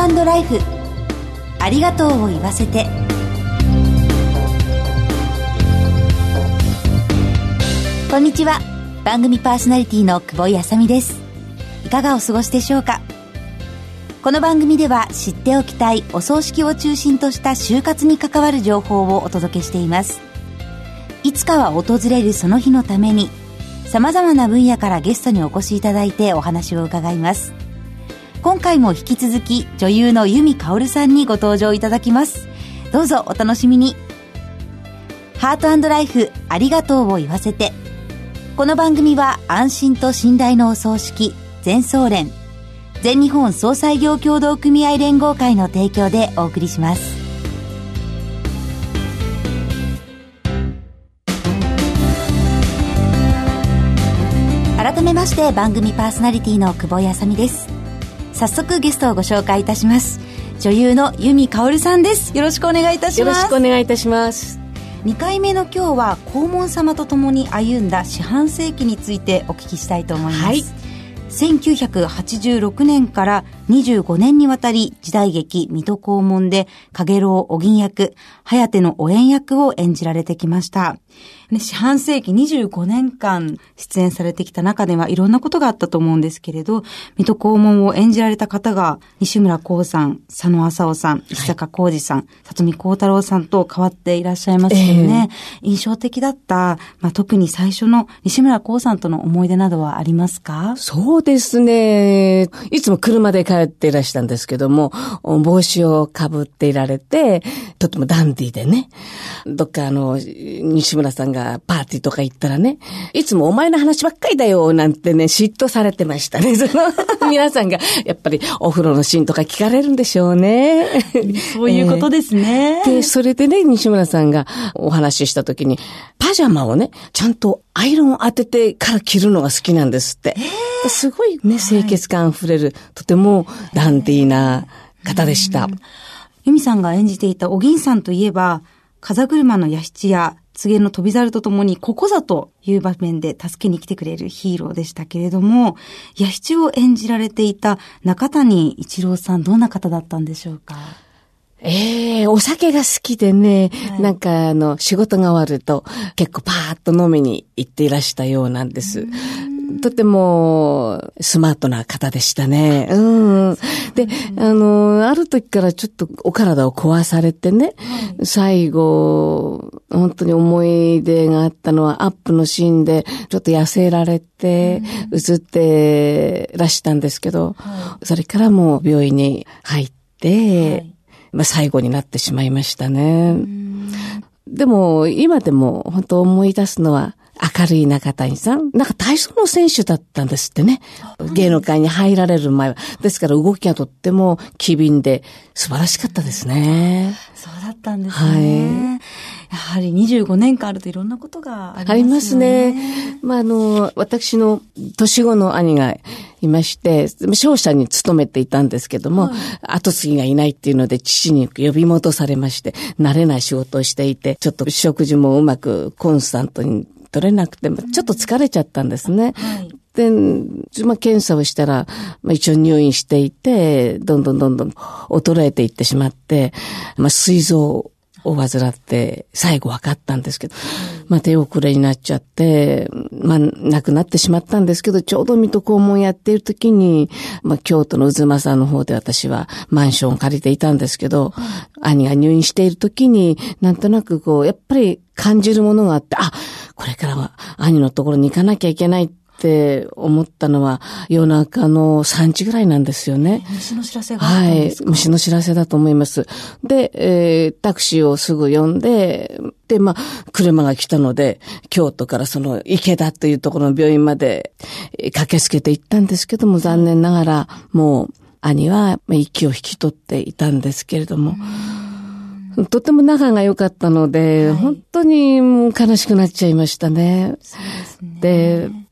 ートライフ。ありがとうを言わせて。こんにちは。番組パーソナリティの久保井あさみです。いかがお過ごしでしょうか？この番組では知っておきたいお葬式を中心とした就活に関わる情報をお届けしています。いつかは訪れるその日のために様々な分野からゲストにお越しいただいてお話を伺います。今回も引き続き女優の由美かおるさんにご登場いただきます。どうぞお楽しみに。ハートライフありがとうを言わせて。この番組は安心と信頼のお葬式全総連全日本総裁業協同組合連合会の提供でお送りします。改めまして番組パーソナリティの久保井あさみです。早速ゲストをご紹介いたします。女優の由美かおるさんです。よろしくお願いいたします。よろしくお願いいたします。2回目の今日は黄門様と共に歩んだ四半世紀についてお聞きしたいと思います、はい。1986年から25年にわたり時代劇水戸黄門で、かげろうお銀役、颯のお縁役を演じられてきました。ね、四半世紀25年間出演されてきた中ではいろんなことがあったと思うんですけれど、水戸黄門を演じられた方が、西村光さん、佐野浅夫さん、石坂浩二さん、里見光太郎さんと変わっていらっしゃいますよね。えー、印象的だった、まあ、特に最初の西村光さんとの思い出などはありますか？そうですね。いつも車で帰っていらしたんですけども、帽子をかぶっていられて、とてもダンディーでね、どっかあの、西村さんがパーティーとか行ったらね、いつもお前の話ばっかりだよ、なんてね、嫉妬されてましたね。その、皆さんが、やっぱりお風呂のシーンとか聞かれるんでしょうね。そういうことですね。えー、で、それでね、西村さんがお話しした時に、パジャマをね、ちゃんとアイロンを当ててから着るのが好きなんですって。えー、すごいね、清潔感溢れる、とてもダンディーな方でした。由美さんが演じていたお銀さんといえば、風車の屋七や告げの飛び猿とともに、ここぞという場面で助けに来てくれるヒーローでしたけれども、屋七を演じられていた中谷一郎さん、どんな方だったんでしょうか？ええー、お酒が好きでね、はい、なんかあの、仕事が終わると結構パーッと飲みに行っていらしたようなんです。とてもスマートな方でしたね。うん。で、あの、ある時からちょっとお体を壊されてね、最後、本当に思い出があったのはアップのシーンでちょっと痩せられて映ってらしたんですけど、それからもう病院に入って、まあ最後になってしまいましたね。でも、今でも本当思い出すのは、明るい中谷さん。なんか体操の選手だったんですってね。芸能界に入られる前は。ですから動きがとっても機敏で素晴らしかったですね。そうだったんですね。はいやはり25年間あるといろんなことがありますね。ありますね。まあ、あの、私の年後の兄がいまして、商社に勤めていたんですけども、はい、後継ぎがいないっていうので父に呼び戻されまして、慣れない仕事をしていて、ちょっと食事もうまくコンスタントに取れなくて、ちょっと疲れちゃったんですね。はい、で、まあ、検査をしたら、まあ、一応入院していて、どんどんどんどん衰えていってしまって、まあ、膵臓を患って、最後分かったんですけど、まあ手遅れになっちゃって、まあ亡くなってしまったんですけど、ちょうど水戸黄門やっている時に、まあ京都の渦政の方で私はマンションを借りていたんですけど、兄が入院している時に、なんとなくこう、やっぱり感じるものがあって、あ、これからは兄のところに行かなきゃいけないって思ったのは夜中の3時ぐらいなんですよね。虫の知らせがはい。虫の知らせだと思います。で、えー、タクシーをすぐ呼んで、で、まあ、車が来たので、京都からその池田というところの病院まで駆けつけて行ったんですけども、残念ながら、もう、兄は息を引き取っていたんですけれども、とても仲が良かったので、はい、本当にもう悲しくなっちゃいましたね。で、ね、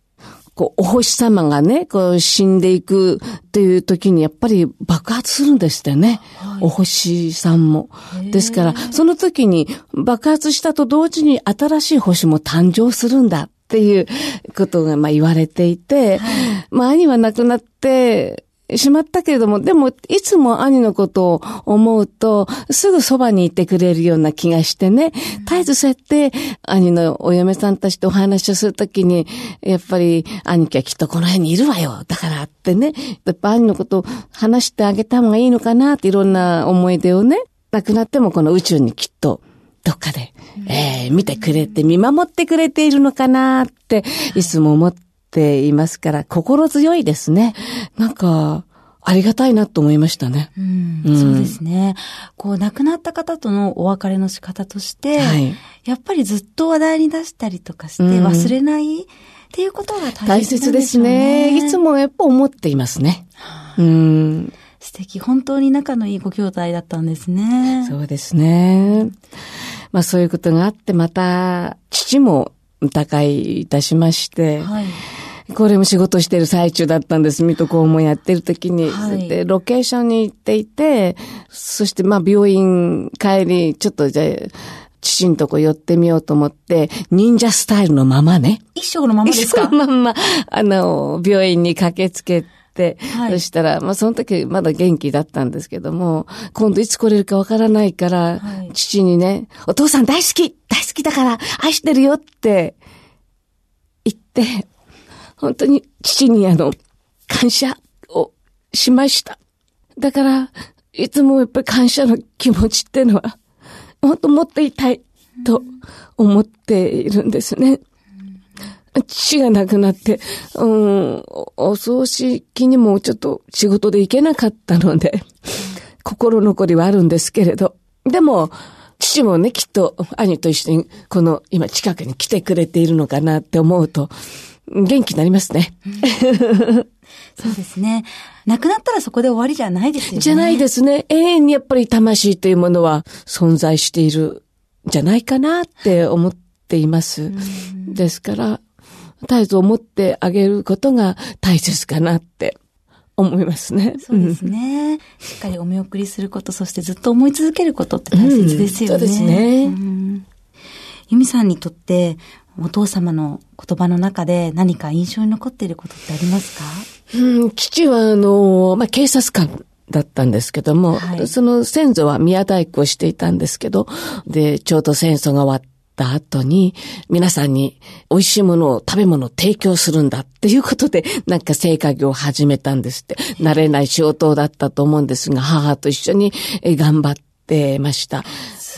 こう、お星様がね、こう、死んでいくっていう時にやっぱり爆発するんですってね。はい、お星さんも。ですから、その時に爆発したと同時に新しい星も誕生するんだっていうことが、まあ言われていて、はい、まあ兄は亡くなって、しまったけれども、でも、いつも兄のことを思うと、すぐそばにいてくれるような気がしてね、絶えずそうやって、兄のお嫁さんたちとお話をするときに、やっぱり、兄貴はきっとこの辺にいるわよ。だからってね、やっぱ兄のことを話してあげた方がいいのかなっていろんな思い出をね、亡くなってもこの宇宙にきっと、どっかで、えー、見てくれて、見守ってくれているのかなって、いつも思っていますから、心強いですね。なんか、ありがたいなと思いましたね。うん、うん、そうですね。こう、亡くなった方とのお別れの仕方として、はい、やっぱりずっと話題に出したりとかして忘れない、っていうことが大切ですね。大切ですね。いつもやっぱ思っていますね。うん。素敵。本当に仲のいいご兄弟だったんですね。そうですね。まあそういうことがあって、また、父も他界いたしまして、はい。これも仕事してる最中だったんです。水戸黄門やってる時に。はい、で、ロケーションに行っていて、そしてまあ病院帰り、ちょっとじゃあ、父んとこ寄ってみようと思って、忍者スタイルのままね。衣装のままですか？衣装のまま、あの、病院に駆けつけて、はい、そしたら、まあその時まだ元気だったんですけども、今度いつ来れるかわからないから、はい、父にね、お父さん大好き大好きだから愛してるよって言って、本当に父にあの、感謝をしました。だから、いつもやっぱり感謝の気持ちっていうのは、本当持っていたいと思っているんですね。父が亡くなって、うん、お葬式にもちょっと仕事で行けなかったので、心残りはあるんですけれど、でも、父もね、きっと兄と一緒にこの今近くに来てくれているのかなって思うと、元気になりますね。そうですね。亡くなったらそこで終わりじゃないですよね。じゃないですね。永遠にやっぱり魂というものは存在しているんじゃないかなって思っています。ですから、絶えず思ってあげることが大切かなって思いますね。そうですね。しっかりお見送りすること、そしてずっと思い続けることって大切ですよね。うん、そうですね。うん由美さんにとって、お父様の言葉の中で何か印象に残っていることってありますか？うん、父はあの、まあ、警察官だったんですけども、はい、その先祖は宮大工をしていたんですけど、で、ちょうど戦争が終わった後に、皆さんに美味しいものを、食べ物を提供するんだっていうことで、なんか生活業を始めたんですって。慣れない仕事だったと思うんですが、母と一緒に頑張ってました。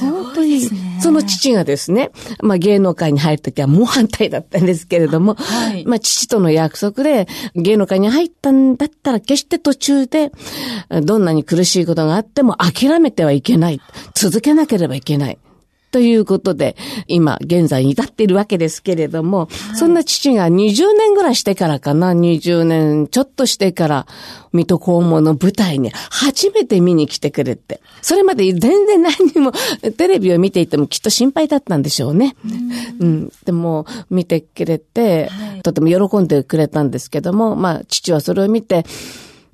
本当に、その父がですね、まあ芸能界に入るときは猛反対だったんですけれども、はい、まあ父との約束で芸能界に入ったんだったら決して途中で、どんなに苦しいことがあっても諦めてはいけない。続けなければいけない。ということで、今、現在に至っているわけですけれども、はい、そんな父が20年ぐらいしてからかな、20年ちょっとしてから、水戸黄門の舞台に初めて見に来てくれて、それまで全然何にも、テレビを見ていてもきっと心配だったんでしょうね。うん、でも、見てくれて、はい、とても喜んでくれたんですけども、まあ、父はそれを見て、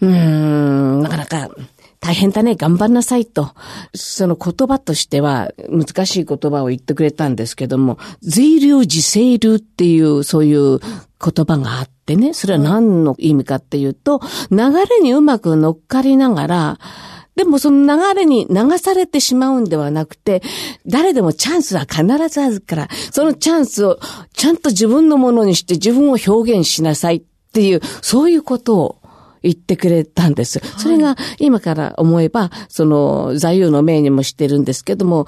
うーん、なかなか、大変だね、頑張んなさいと。その言葉としては難しい言葉を言ってくれたんですけども、随流自生流っていうそういう言葉があってね、それは何の意味かっていうと、流れにうまく乗っかりながら、でもその流れに流されてしまうんではなくて、誰でもチャンスは必ずあるから、そのチャンスをちゃんと自分のものにして自分を表現しなさいっていう、そういうことを言ってくれたんです。それが今から思えば、その座右の銘にもしてるんですけども、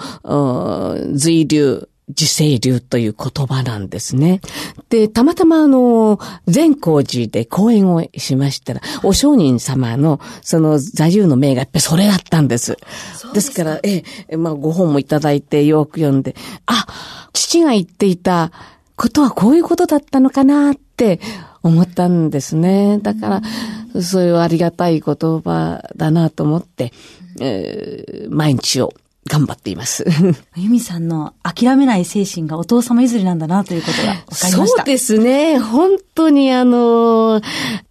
随流、自生流という言葉なんですね。で、たまたまあの、善光寺で講演をしましたら、お上人様のその座右の銘がやっぱりそれだったんです。ですですから、ええ、まあご本もいただいてよく読んで、あ、父が言っていたことはこういうことだったのかなって思ったんですね。だから、そういうありがたい言葉だなと思って、えー、毎日を頑張っています。ユミさんの諦めない精神がお父様譲りなんだなということが分かりました。そうですね。本当にあの、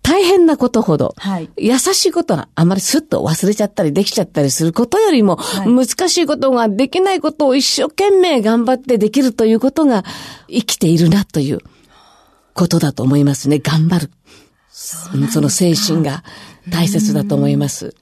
大変なことほど、はい、優しいことはあまりスッと忘れちゃったりできちゃったりすることよりも、はい、難しいことができないことを一生懸命頑張ってできるということが生きているなということだと思いますね。頑張る。その精神が大切だと思います。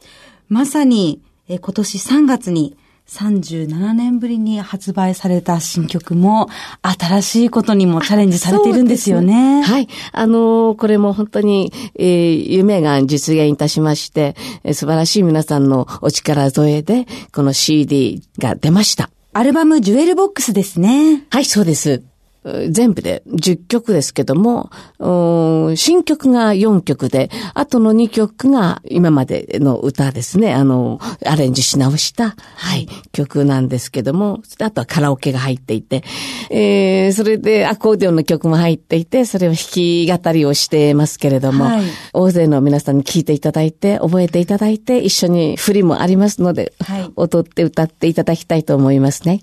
まさに、え今年3月に37年ぶりに発売された新曲も、新しいことにもチャレンジされているんですよね。ねはい。あのー、これも本当に、えー、夢が実現いたしまして、えー、素晴らしい皆さんのお力添えで、この CD が出ました。アルバムジュエルボックスですね。はい、そうです。全部で10曲ですけども、新曲が4曲で、あとの2曲が今までの歌ですね、あの、アレンジし直した、はい、曲なんですけども、あとはカラオケが入っていて、えー、それでアコーディオンの曲も入っていて、それを弾き語りをしてますけれども、はい、大勢の皆さんに聴いていただいて、覚えていただいて、一緒に振りもありますので、はい、踊って歌っていただきたいと思いますね。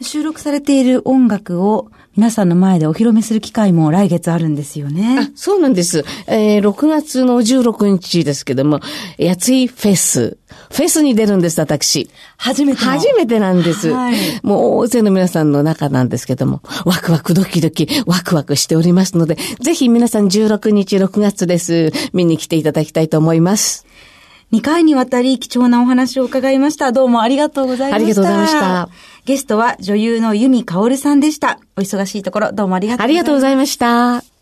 収録されている音楽を皆さんの前でお披露目する機会も来月あるんですよね。あ、そうなんです。えー、6月の16日ですけども、やついフェス。フェスに出るんです、私。初めて初めてなんです。はい、もう大勢の皆さんの中なんですけども、ワクワクドキドキ、ワクワクしておりますので、ぜひ皆さん16日6月です。見に来ていただきたいと思います。2回にわたり貴重なお話を伺いました。どうもありがとうございました。ありがとうございました。ゲストは女優の由美かおるさんでした。お忙しいところどうもありがとうございました。ありがとうございました。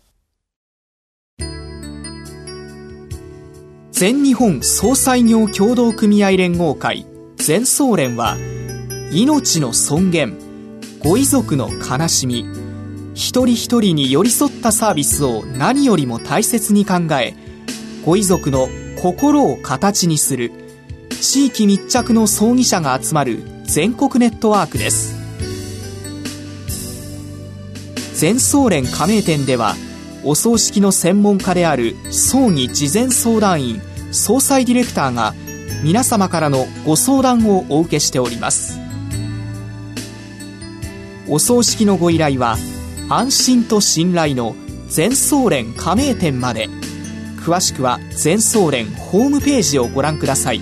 全日本総裁業協同組合連合会全総連は命の尊厳ご遺族の悲しみ一人一人に寄り添ったサービスを何よりも大切に考えご遺族の心を形にする。地域密着の葬儀者が集まる全国ネットワークです。全総連加盟店ではお葬式の専門家である葬儀事前相談員総裁ディレクターが皆様からのご相談をお受けしております。お葬式のご依頼は安心と信頼の全総連加盟店まで。詳しくは全総連ホームページをご覧ください。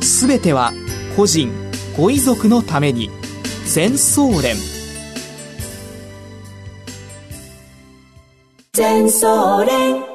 すべては個人ご遺族のために全総連。全総連。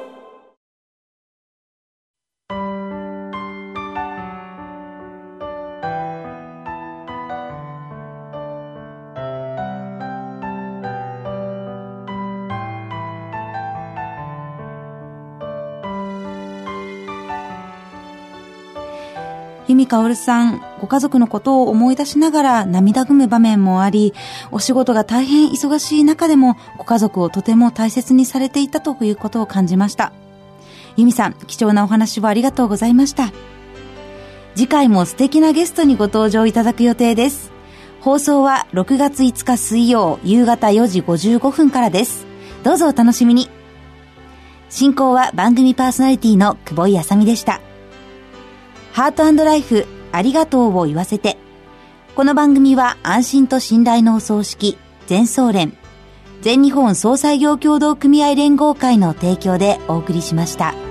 由美かおるさん、ご家族のことを思い出しながら涙ぐむ場面もあり、お仕事が大変忙しい中でも、ご家族をとても大切にされていたということを感じました。由美さん、貴重なお話をありがとうございました。次回も素敵なゲストにご登場いただく予定です。放送は6月5日水曜夕方4時55分からです。どうぞお楽しみに。進行は番組パーソナリティの久保井あさみでした。ハートライフありがとうを言わせて。この番組は安心と信頼のお葬式、全総連、全日本総裁業協同組合連合会の提供でお送りしました。